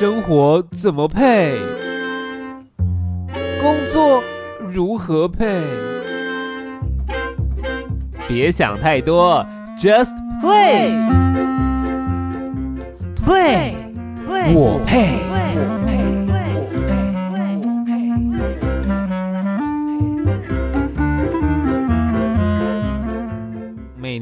生活怎么配？工作如何配？别想太多，Just play。play play，我配。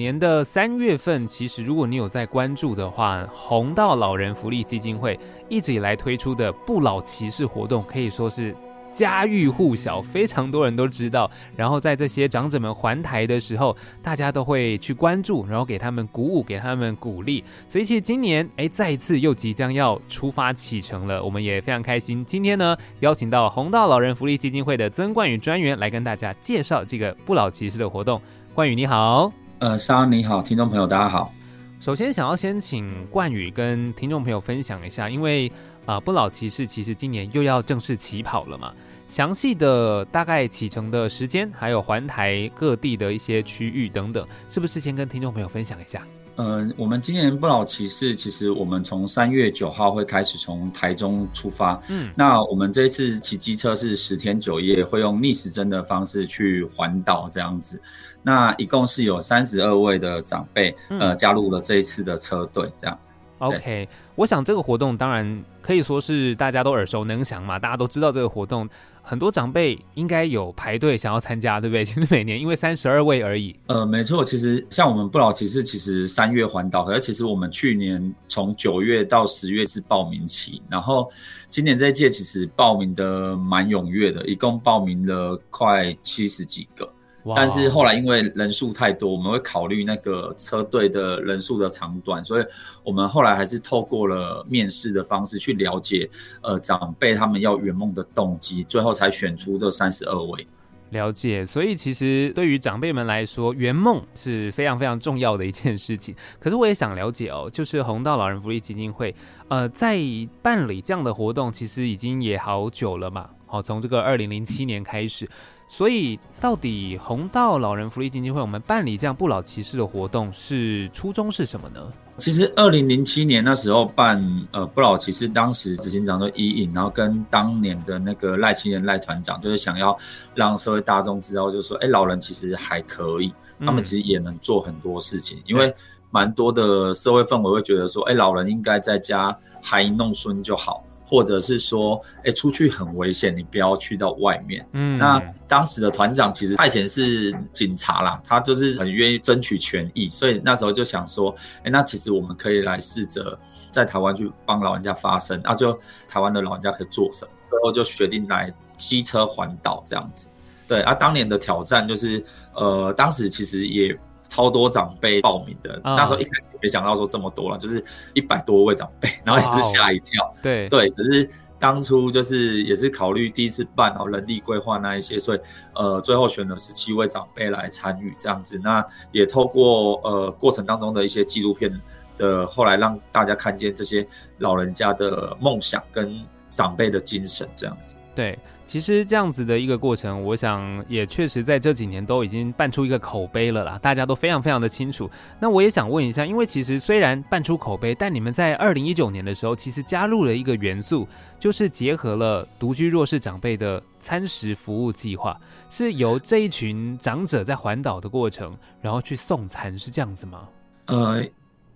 年的三月份，其实如果你有在关注的话，红道老人福利基金会一直以来推出的不老骑士活动，可以说是家喻户晓，非常多人都知道。然后在这些长者们还台的时候，大家都会去关注，然后给他们鼓舞，给他们鼓励。所以其实今年，哎，再一次又即将要出发启程了，我们也非常开心。今天呢，邀请到红道老人福利基金会的曾冠宇专员来跟大家介绍这个不老骑士的活动。冠宇你好。呃，莎你好，听众朋友大家好。首先想要先请冠宇跟听众朋友分享一下，因为啊，不老骑士其实今年又要正式起跑了嘛，详细的大概启程的时间，还有环台各地的一些区域等等，是不是先跟听众朋友分享一下？呃，我们今年不老骑士，其实我们从三月九号会开始从台中出发。嗯，那我们这一次骑机车是十天九夜，会用逆时针的方式去环岛这样子。那一共是有三十二位的长辈，呃，加入了这一次的车队，这样。OK，我想这个活动当然可以说是大家都耳熟能详嘛，大家都知道这个活动，很多长辈应该有排队想要参加，对不对？其 实每年因为三十二位而已。呃，没错，其实像我们不老骑士，其实三月环岛，而其实我们去年从九月到十月是报名期，然后今年这一届其实报名的蛮踊跃的，一共报名了快七十几个。但是后来因为人数太多，我们会考虑那个车队的人数的长短，所以我们后来还是透过了面试的方式去了解，呃，长辈他们要圆梦的动机，最后才选出这三十二位。了解，所以其实对于长辈们来说，圆梦是非常非常重要的一件事情。可是我也想了解哦，就是红道老人福利基金会，呃，在办理这样的活动，其实已经也好久了嘛。好，从这个二零零七年开始。所以，到底红道老人福利基金会我们办理这样不老骑士的活动，是初衷是什么呢？其实，二零零七年那时候办呃不老骑士，当时执行长就伊尹，然后跟当年的那个赖清仁赖团长，就是想要让社会大众知道，就是说，哎，老人其实还可以，他们其实也能做很多事情，因为蛮多的社会氛围会觉得说，哎，老人应该在家孩弄孙就好。或者是说，哎，出去很危险，你不要去到外面。嗯，那当时的团长其实他以前是警察啦，他就是很愿意争取权益，所以那时候就想说，哎，那其实我们可以来试着在台湾去帮老人家发声，那就台湾的老人家可以做什么？最后就决定来机车环岛这样子。对啊，当年的挑战就是，呃，当时其实也。超多长辈报名的，那时候一开始没想到说这么多了，就是一百多位长辈，然后也是吓一跳。对对，可是当初就是也是考虑第一次办哦，人力规划那一些，所以呃，最后选了十七位长辈来参与这样子。那也透过呃过程当中的一些纪录片的，后来让大家看见这些老人家的梦想跟长辈的精神这样子。对。其实这样子的一个过程，我想也确实在这几年都已经办出一个口碑了啦，大家都非常非常的清楚。那我也想问一下，因为其实虽然办出口碑，但你们在二零一九年的时候，其实加入了一个元素，就是结合了独居弱势长辈的餐食服务计划，是由这一群长者在环岛的过程，然后去送餐，是这样子吗？呃。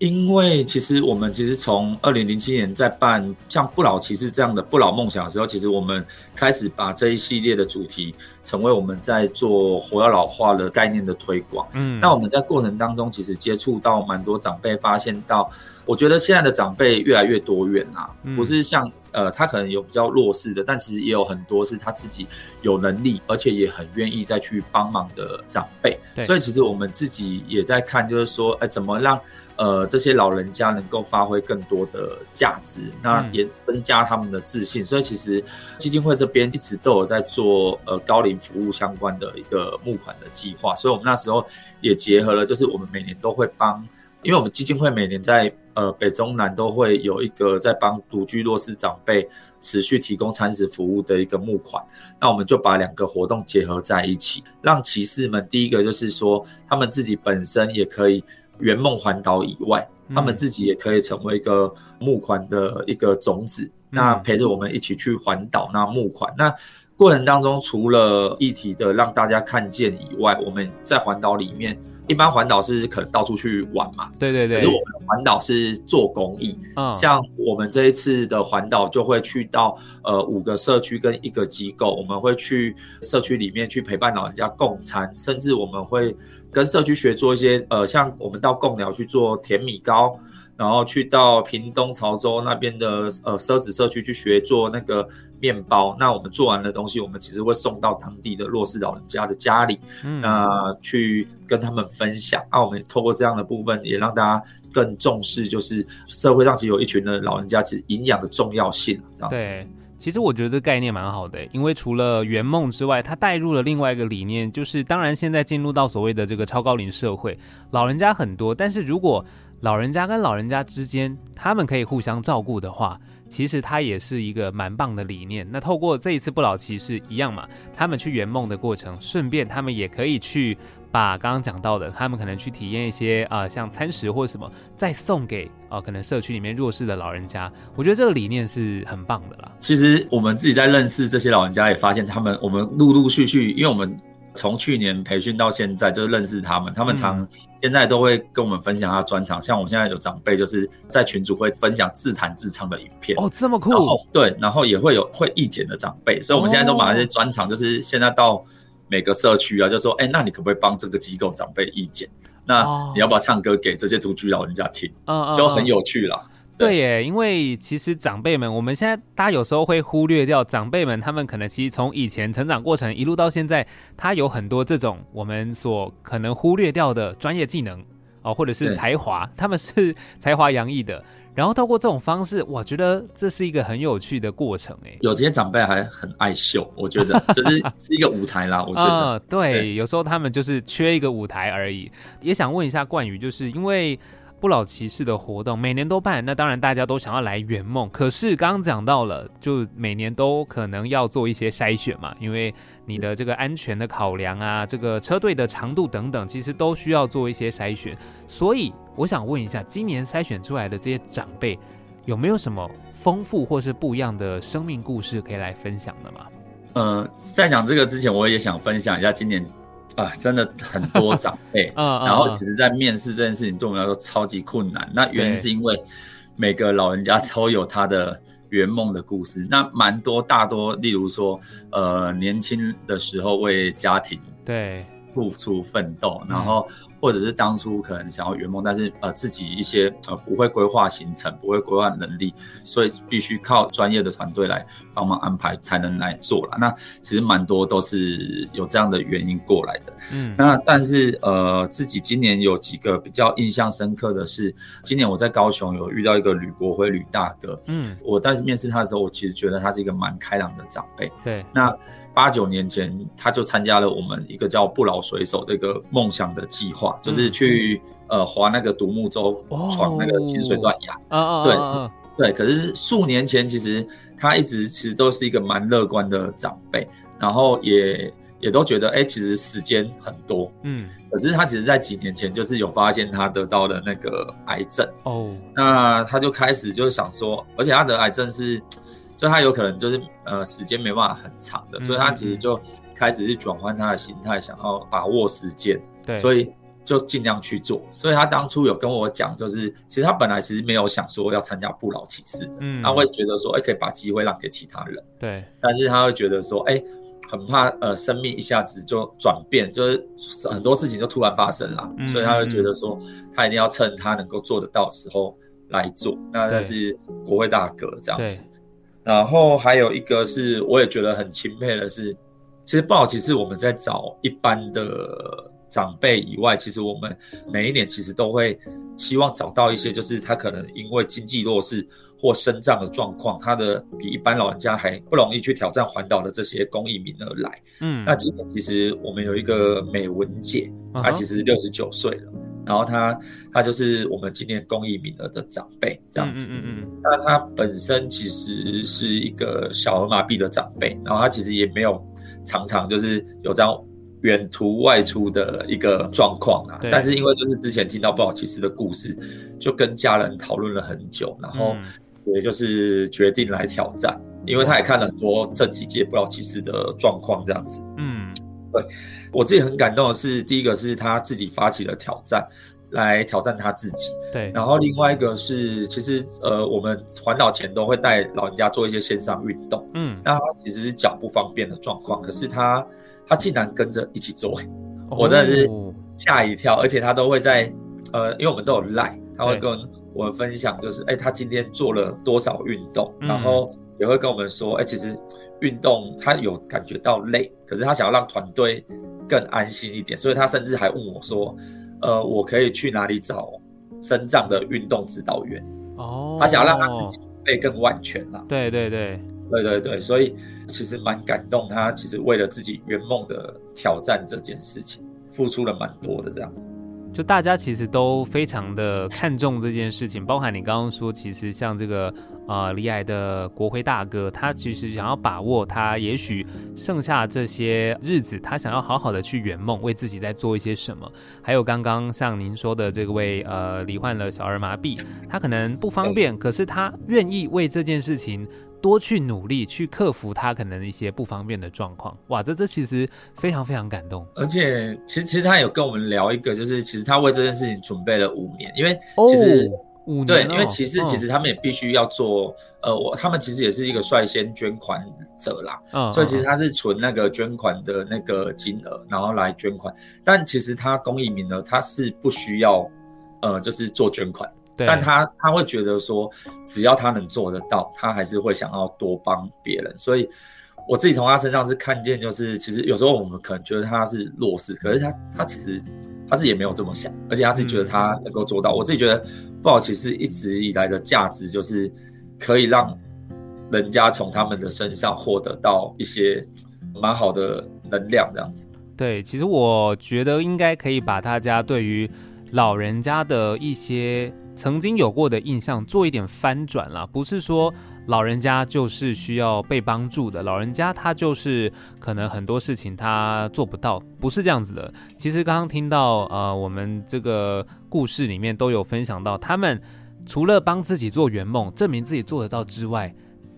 因为其实我们其实从二零零七年在办像不老骑士这样的不老梦想的时候，其实我们开始把这一系列的主题成为我们在做活要老化的概念的推广。嗯，那我们在过程当中其实接触到蛮多长辈，发现到我觉得现在的长辈越来越多元啦，不是像呃他可能有比较弱势的，但其实也有很多是他自己有能力，而且也很愿意再去帮忙的长辈。所以其实我们自己也在看，就是说，哎，怎么让呃，这些老人家能够发挥更多的价值，那也增加他们的自信。所以其实基金会这边一直都有在做呃高龄服务相关的一个募款的计划。所以我们那时候也结合了，就是我们每年都会帮，因为我们基金会每年在呃北中南都会有一个在帮独居弱势长辈持续提供餐食服务的一个募款。那我们就把两个活动结合在一起，让骑士们第一个就是说他们自己本身也可以。圆梦环岛以外，他们自己也可以成为一个募款的一个种子，那陪着我们一起去环岛，那募款。那过程当中，除了议题的让大家看见以外，我们在环岛里面。一般环岛是可能到处去玩嘛，对对对。可是我们环岛是做公益，嗯，像我们这一次的环岛就会去到呃五个社区跟一个机构，我们会去社区里面去陪伴老人家共餐，甚至我们会跟社区学做一些呃，像我们到贡寮去做甜米糕。然后去到屏东潮州那边的呃奢侈社区去学做那个面包，那我们做完的东西，我们其实会送到当地的弱势老人家的家里，那去跟他们分享。那我们透过这样的部分，也让大家更重视，就是社会上其实有一群的老人家，其实营养的重要性。这样子。对，其实我觉得这概念蛮好的，因为除了圆梦之外，它带入了另外一个理念，就是当然现在进入到所谓的这个超高龄社会，老人家很多，但是如果老人家跟老人家之间，他们可以互相照顾的话，其实它也是一个蛮棒的理念。那透过这一次不老骑士一样嘛，他们去圆梦的过程，顺便他们也可以去把刚刚讲到的，他们可能去体验一些啊，像餐食或什么，再送给啊，可能社区里面弱势的老人家。我觉得这个理念是很棒的啦。其实我们自己在认识这些老人家，也发现他们，我们陆陆续续，因为我们。从去年培训到现在，就是认识他们。他们常现在都会跟我们分享他专场，像我现在有长辈，就是在群组会分享自弹自唱的影片。哦，这么酷！对，然后也会有会意见的长辈，所以我们现在都把那些专场，就是现在到每个社区啊，就说，哎，那你可不可以帮这个机构长辈意见？那你要不要唱歌给这些独居老人家听？就很有趣了。对耶，因为其实长辈们，我们现在大家有时候会忽略掉长辈们，他们可能其实从以前成长过程一路到现在，他有很多这种我们所可能忽略掉的专业技能哦，或者是才华，他们是才华洋溢的。然后透过这种方式，我觉得这是一个很有趣的过程哎。有这些长辈还很爱秀，我觉得就是是一个舞台啦。我觉得 对，有时候他们就是缺一个舞台而已。也想问一下冠宇，就是因为。不老骑士的活动每年都办，那当然大家都想要来圆梦。可是刚刚讲到了，就每年都可能要做一些筛选嘛，因为你的这个安全的考量啊，这个车队的长度等等，其实都需要做一些筛选。所以我想问一下，今年筛选出来的这些长辈，有没有什么丰富或是不一样的生命故事可以来分享的吗？呃，在讲这个之前，我也想分享一下今年。啊，真的很多长辈，然后其实，在面试这件事情对我们来说超级困难。那原因是因为每个老人家都有他的圆梦的故事，那蛮多，大多，例如说，呃，年轻的时候为家庭对付出奋斗，然后。或者是当初可能想要圆梦，但是呃自己一些呃不会规划行程，不会规划能力，所以必须靠专业的团队来帮忙安排才能来做了。那其实蛮多都是有这样的原因过来的。嗯，那但是呃自己今年有几个比较印象深刻的是，今年我在高雄有遇到一个吕国辉吕大哥。嗯，我当时面试他的时候，我其实觉得他是一个蛮开朗的长辈。对，那八九年前他就参加了我们一个叫不老水手的一个梦想的计划。就是去呃划那个独木舟，闯那个清水断崖。啊对对。可是数年前，其实他一直其实都是一个蛮乐观的长辈，然后也也都觉得，哎，其实时间很多。嗯。可是他其实，在几年前就是有发现他得到了那个癌症。哦。那他就开始就是想说，而且他得癌症是，就他有可能就是呃时间没办法很长的，所以他其实就开始去转换他的心态，想要把握时间。对。所以。就尽量去做，所以他当初有跟我讲，就是其实他本来其实没有想说要参加不老骑士的，嗯，他会觉得说，哎，可以把机会让给其他人，对，但是他会觉得说，哎，很怕呃生命一下子就转变，就是很多事情就突然发生了，所以他会觉得说，他一定要趁他能够做得到的时候来做，那那是国会大哥这样子，然后还有一个是我也觉得很钦佩的是，其实不老骑士我们在找一般的。长辈以外，其实我们每一年其实都会希望找到一些，就是他可能因为经济弱势或身障的状况，他的比一般老人家还不容易去挑战环岛的这些公益名额来。嗯，那今年其实我们有一个美文姐，她其实六十九岁了，然后她她就是我们今年公益名额的长辈这样子。嗯嗯嗯。那她本身其实是一个小儿麻痹的长辈，然后她其实也没有常常就是有这样。远途外出的一个状况啊。但是因为就是之前听到布老骑士的故事，就跟家人讨论了很久，然后嗯也就是决定来挑战，因为他也看了很多这几届布老骑士的状况这样子。嗯对我自己很感动的是，第一个是他自己发起了挑战，来挑战他自己。对，然后另外一个是，其实呃，我们环岛前都会带老人家做一些线上运动。嗯，那他其实是脚不方便的状况，可是他他竟然跟着一起做，我真的是哦吓一跳。而且他都会在呃，因为我们都有赖，他会跟我们分享，就是哎，他今天做了多少运动，嗯然后也会跟我们说，哎，其实运动他有感觉到累，可是他想要让团队更安心一点，所以他甚至还问我说，呃，我可以去哪里找身障的运动指导员？哦，他想要让他自己准备更万全啦。对对对，对对对，所以其实蛮感动，他其实为了自己圆梦的挑战这件事情，付出了蛮多的这样。就大家其实都非常的看重这件事情，包含你刚刚说，其实像这个呃李癌的国徽大哥，他其实想要把握他也许剩下这些日子，他想要好好的去圆梦，为自己在做一些什么。还有刚刚像您说的这位呃罹患了小儿麻痹，他可能不方便，可是他愿意为这件事情。多去努力，去克服他可能一些不方便的状况。哇，这这其实非常非常感动。而且其实其实他有跟我们聊一个，就是其实他为这件事情准备了五年，因为哦其实、五年对，哦因为其实嗯。其实他们也必须要做，呃，我他们其实也是一个率先捐款者啦，嗯所以其实嗯。他是存那个捐款的那个金额，然后来捐款。但其实他公益名额他是不需要，呃，就是做捐款，对但他他会觉得说，只要他能做得到，他还是会想要多帮别人。所以我自己从他身上是看见，就是其实有时候我们可能觉得他是弱势，可是他他其实他自己也没有这么想，而且他自己觉得他能够做到。我自己觉得不好其实一直以来的价值就是可以让人家从他们的身上获得到一些蛮好的能量，这样子。对，其实我觉得应该可以把大家对于老人家的一些曾经有过的印象做一点翻转啦，不是说老人家就是需要被帮助的，老人家他就是可能很多事情他做不到，不是这样子的。其实刚刚听到呃，我们这个故事里面都有分享到，他们除了帮自己做圆梦，证明自己做得到之外，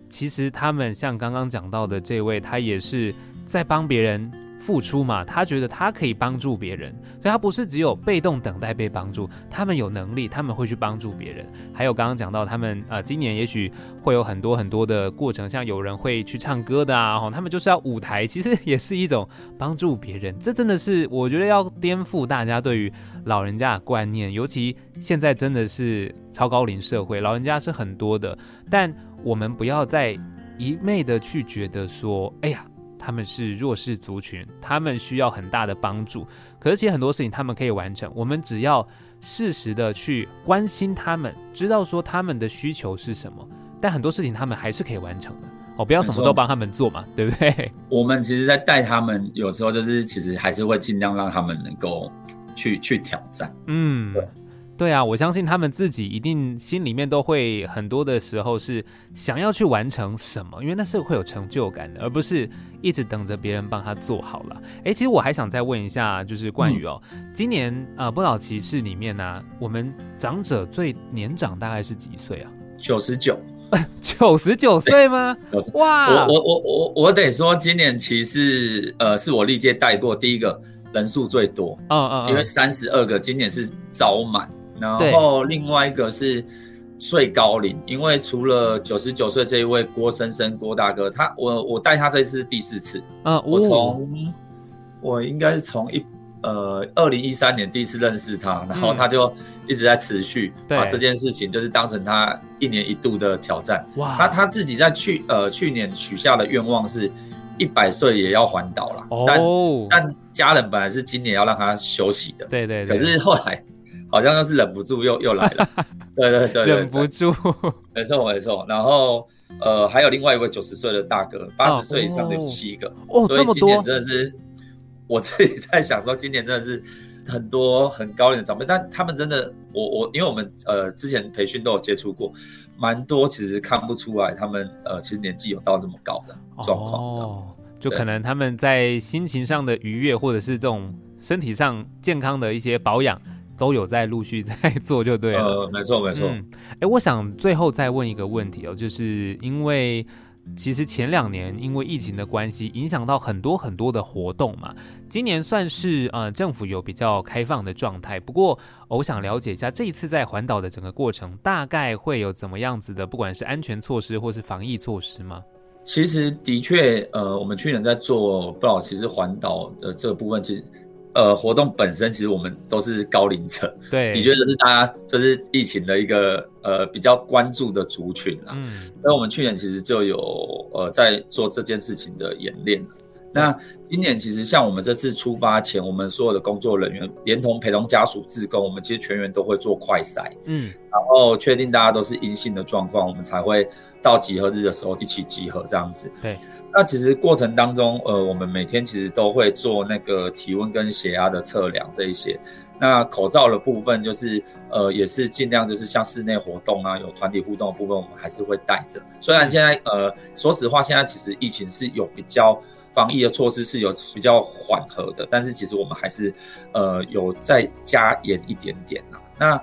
其实他们像刚刚讲到的这位，他也是在帮别人付出嘛，他觉得他可以帮助别人，所以他不是只有被动等待被帮助，他们有能力，他们会去帮助别人。还有刚刚讲到他们呃，今年也许会有很多很多的过程，像有人会去唱歌的啊，哦，他们就是要舞台，其实也是一种帮助别人。这真的是我觉得要颠覆大家对于老人家的观念，尤其现在真的是超高龄社会，老人家是很多的，但我们不要再一昧的去觉得说，哎呀。他们是弱势族群，他们需要很大的帮助。可是其实很多事情他们可以完成，我们只要适时的去关心他们，知道说他们的需求是什么。但很多事情他们还是可以完成的哦，不要什么都帮他们做嘛，对不对？我们其实，在带他们，有时候就是其实还是会尽量让他们能够去去挑战。嗯对，对啊，我相信他们自己一定心里面都会很多的时候是想要去完成什么，因为那是会有成就感的，而不是一直等着别人帮他做好了。哎，其实我还想再问一下，就是冠宇哦，今年呃不老骑士里面呢、我们长者最年长大概是几岁啊？九十九，九十九岁吗？90哇，我我我我我得说，今年骑士呃是我历届带过第一个人数最多，嗯嗯，因为嗯三十二个，今年是招满，然对后另外一个是最高龄，因为除了九十九岁这一位郭生生郭大哥，他我我带他这次是第四次，嗯，我哦。从我应该是从一呃二零一三年第一次认识他，然后他就一直在持续嗯把这件事情就是当成他一年一度的挑战。哇，他他自己在去呃去年许下的愿望是一百岁也要环岛了，但哦，但家人本来是今年要让他休息的，对对对，可是后来好像又是忍不住又又来了，对对对对，忍不住，没错没错。然后呃还有另外一位九十岁的大哥，八哦。十岁以上的有七个，所以今年，真的是我自己在想说，今年真的是很多很高龄的长辈，但他们真的，我我因为我们呃之前培训都有接触过，蛮多其实看不出来他们呃其实年纪有到这么高的状况这样子。哦，就可能他们在心情上的愉悦，或者是这种身体上健康的一些保养，都有在陆续在做，就对了。呃，没错没错。哎，我想最后再问一个问题哦，就是因为。其实前两年因为疫情的关系，影响到很多很多的活动嘛。今年算是呃政府有比较开放的状态。不过我想了解一下，这一次在环岛的整个过程，大概会有怎么样子的，不管是安全措施或是防疫措施吗？其实的确，呃，我们去年在做不老其实环岛的这个部分，其实。呃，活动本身其实我们都是高龄者，对，的确就是大家就是疫情的一个呃比较关注的族群啦。嗯，那我们去年其实就有呃在做这件事情的演练。那今年其实像我们这次出发前，我们所有的工作人员连同陪同家属、自工，我们其实全员都会做快筛，嗯，然后确定大家都是阴性的状况，我们才会到集合日的时候一起集合这样子。对。那其实过程当中，呃，我们每天其实都会做那个体温跟血压的测量这一些。那口罩的部分就是，呃，也是尽量就是像室内活动啊，有团体互动的部分，我们还是会戴着。虽然现在，呃，说实话，现在其实疫情是有比较防疫的措施是有比较缓和的，但是其实我们还是，呃，有再加严一点点呐。那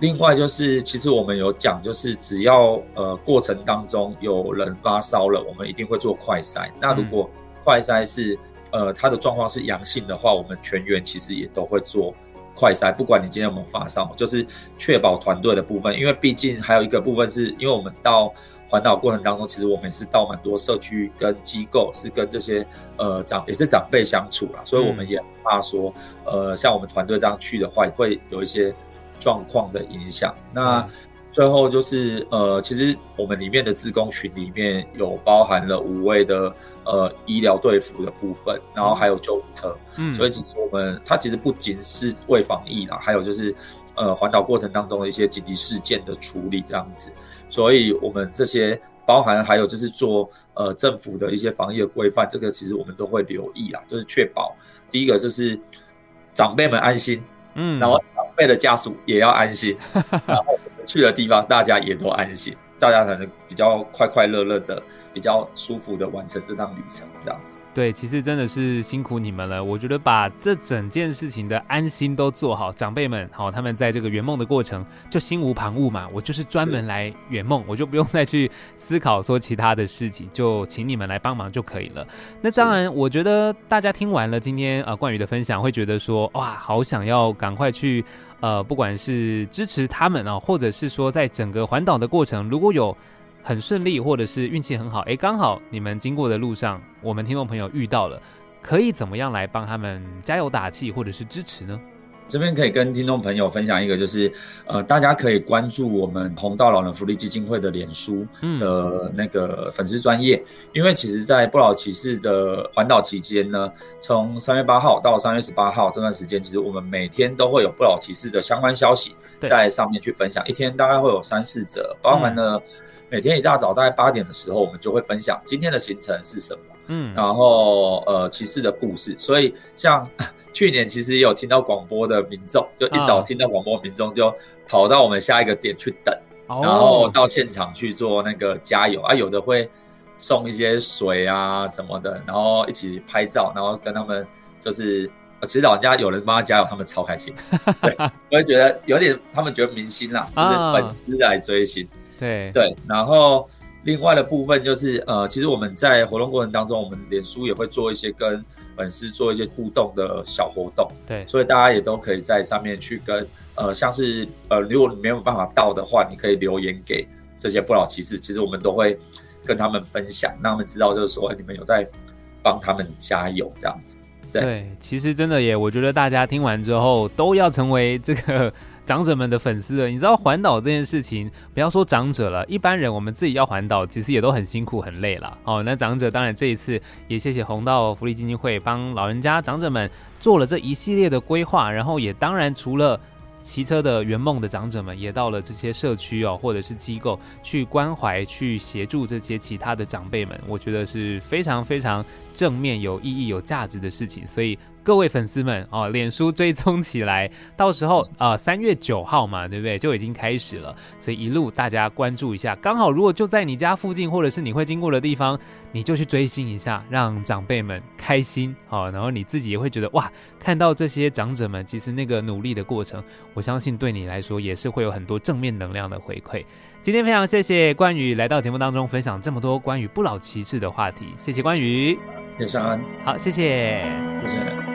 另外就是，其实我们有讲，就是只要呃过程当中有人发烧了，我们一定会做快筛。那如果快筛是呃他的状况是阳性的话，我们全员其实也都会做快筛，不管你今天有没有发烧，就是确保团队的部分。因为毕竟还有一个部分是，因为我们到环岛过程当中，其实我们也是到很多社区跟机构，是跟这些呃长也是长辈相处啦，所以我们也怕说，呃像我们团队这样去的话，会有一些。状况的影响，那最后就是呃，其实我们里面的自工群里面有包含了五位的呃医疗队服的部分，然后还有救护车，嗯，所以其实我们它其实不仅是为防疫啦，还有就是呃环岛过程当中的一些紧急事件的处理这样子，所以我们这些包含还有就是做呃政府的一些防疫的规范，这个其实我们都会留意啦，就是确保第一个就是长辈们安心。嗯，然后长辈的家属也要安心，然后去的地方大家也都安心，大家才能比较快快乐乐的、比较舒服的完成这趟旅程，这样子。对，其实真的是辛苦你们了。我觉得把这整件事情的安心都做好，长辈们好，他们在这个圆梦的过程就心无旁骛嘛。我就是专门来圆梦，我就不用再去思考说其他的事情，就请你们来帮忙就可以了。那当然，我觉得大家听完了今天呃冠宇的分享，会觉得说哇，好想要赶快去呃，不管是支持他们啊，或者是说在整个环岛的过程，如果有。很顺利，或者是运气很好，哎，刚好你们经过的路上，我们听众朋友遇到了，可以怎么样来帮他们加油打气，或者是支持呢？这边可以跟听众朋友分享一个，就是呃，大家可以关注我们红道老人福利基金会的脸书的那个粉丝专业，因为其实，在不老骑士的环岛期间呢，从三月八号到三月十八号这段时间，其实我们每天都会有不老骑士的相关消息在上面去分享，一天大概会有三四则，包含了。每天一大早大概八点的时候，我们就会分享今天的行程是什么，嗯，然后呃骑士的故事。所以像 去年其实也有听到广播的民众，就一早听到广播，民众就跑到我们下一个点去等，然后到现场去做那个加油。啊，有的会送一些水啊什么的，然后一起拍照，然后跟他们就是其实老人家有人帮他加油，他们超开心，对我会觉得有点他们觉得明星啦，就是粉丝来追星。对对，然后另外的部分就是，呃，其实我们在活动过程当中，我们脸书也会做一些跟粉丝做一些互动的小活动，对，所以大家也都可以在上面去跟，呃，像是，呃，如果你没有办法到的话，你可以留言给这些不老骑士，其实我们都会跟他们分享，让他们知道，就是说你们有在帮他们加油这样子。对，其实真的也，我觉得大家听完之后都要成为这个。长者们的粉丝了，你知道环岛这件事情，不要说长者了，一般人我们自己要环岛，其实也都很辛苦很累了。哦，那长者当然这一次也谢谢红道福利基金会帮老人家长者们做了这一系列的规划，然后也当然除了。骑车的圆梦的长者们也到了这些社区哦，或者是机构去关怀、去协助这些其他的长辈们，我觉得是非常非常正面、有意义、有价值的事情。所以各位粉丝们哦，脸书追踪起来，到时候啊三月九号嘛，对不对？就已经开始了，所以一路大家关注一下。刚好如果就在你家附近，或者是你会经过的地方，你就去追星一下，让长辈们开心好，然后你自己也会觉得哇，看到这些长者们其实那个努力的过程，我相信对你来说也是会有很多正面能量的回馈。今天非常谢谢关羽来到节目当中分享这么多关于不老骑士的话题，谢谢关羽，谢谢安，好，谢谢，谢谢。